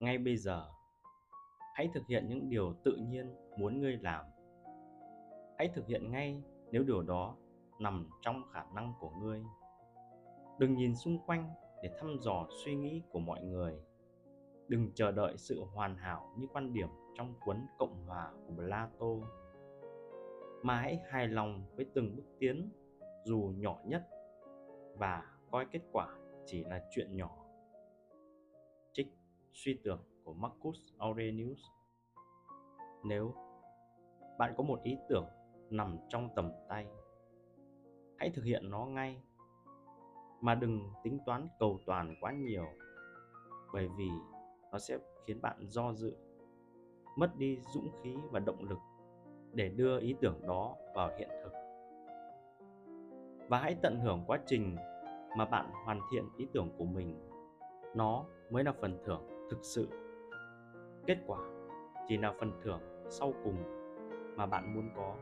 ngay bây giờ, hãy thực hiện những điều tự nhiên muốn ngươi làm. Hãy thực hiện ngay nếu điều đó nằm trong khả năng của ngươi. Đừng nhìn xung quanh để thăm dò suy nghĩ của mọi người. Đừng chờ đợi sự hoàn hảo như quan điểm trong cuốn cộng hòa của plato. Mà hãy hài lòng với từng bước tiến, dù nhỏ nhất, và coi kết quả chỉ là chuyện nhỏ suy tưởng của marcus aurelius. Nếu bạn có một ý tưởng nằm trong tầm tay, hãy thực hiện nó ngay. Mà đừng tính toán cầu toàn quá nhiều, bởi vì nó sẽ khiến bạn do dự, mất đi dũng khí và động lực để đưa ý tưởng đó vào hiện thực. Và hãy tận hưởng quá trình mà bạn hoàn thiện ý tưởng của mình. Nó mới là phần thưởng thực sự. Kết quả chỉ là phần thưởng sau cùng mà bạn muốn có.